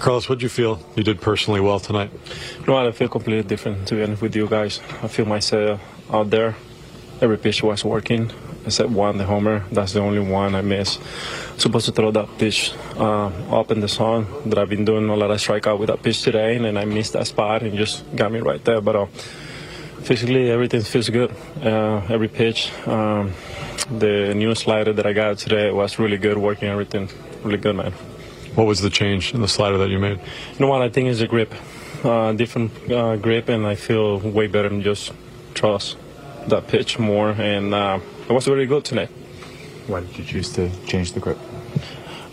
Carlos, what did you feel you did personally well tonight? No, I feel completely different to be honest with you guys. I feel myself out there. Every pitch was working except one, the homer. That's the only one I missed. Supposed to throw that pitch uh, up in the sun that I've been doing a lot of strikeout with that pitch today, and then I missed that spot and just got me right there. But uh, physically, everything feels good. Uh, every pitch. Um, the new slider that I got today was really good, working everything really good, man. What was the change in the slider that you made? You know what? I think is a grip, uh, different uh, grip, and I feel way better than just trust that pitch more, and uh, it was really good tonight. Why did you choose to change the grip?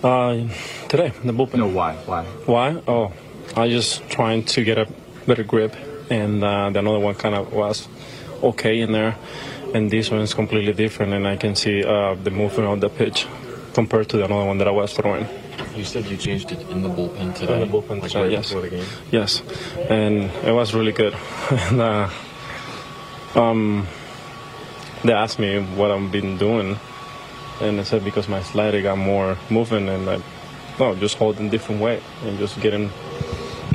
Uh, today, the bullpen. No, why? Why? Why? Oh, I just trying to get a better grip, and uh, the another one kind of was okay in there, and this one is completely different, and I can see uh, the movement of the pitch compared to the other one that I was throwing. You said you changed it in the bullpen today. In the bullpen like today, yes. the game. Yes, and it was really good. and, uh, um, they asked me what I've been doing, and I said because my slider got more moving and I, no, just holding different weight and just getting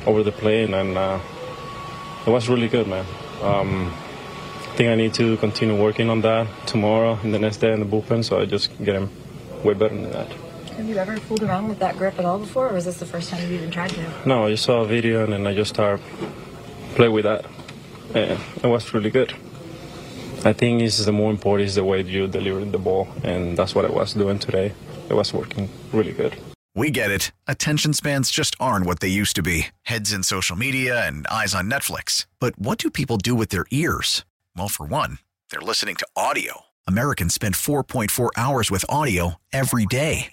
over the plane, and uh, it was really good, man. Um, I think I need to continue working on that tomorrow and the next day in the bullpen, so I just get him way better than that. Have you ever fooled around with that grip at all before, or was this the first time you've even tried to? No, I just saw a video and then I just uh, started play with that, and it was really good. I think is the more important is the way you deliver the ball, and that's what I was doing today. It was working really good. We get it. Attention spans just aren't what they used to be heads in social media and eyes on Netflix. But what do people do with their ears? Well, for one, they're listening to audio. Americans spend 4.4 hours with audio every day.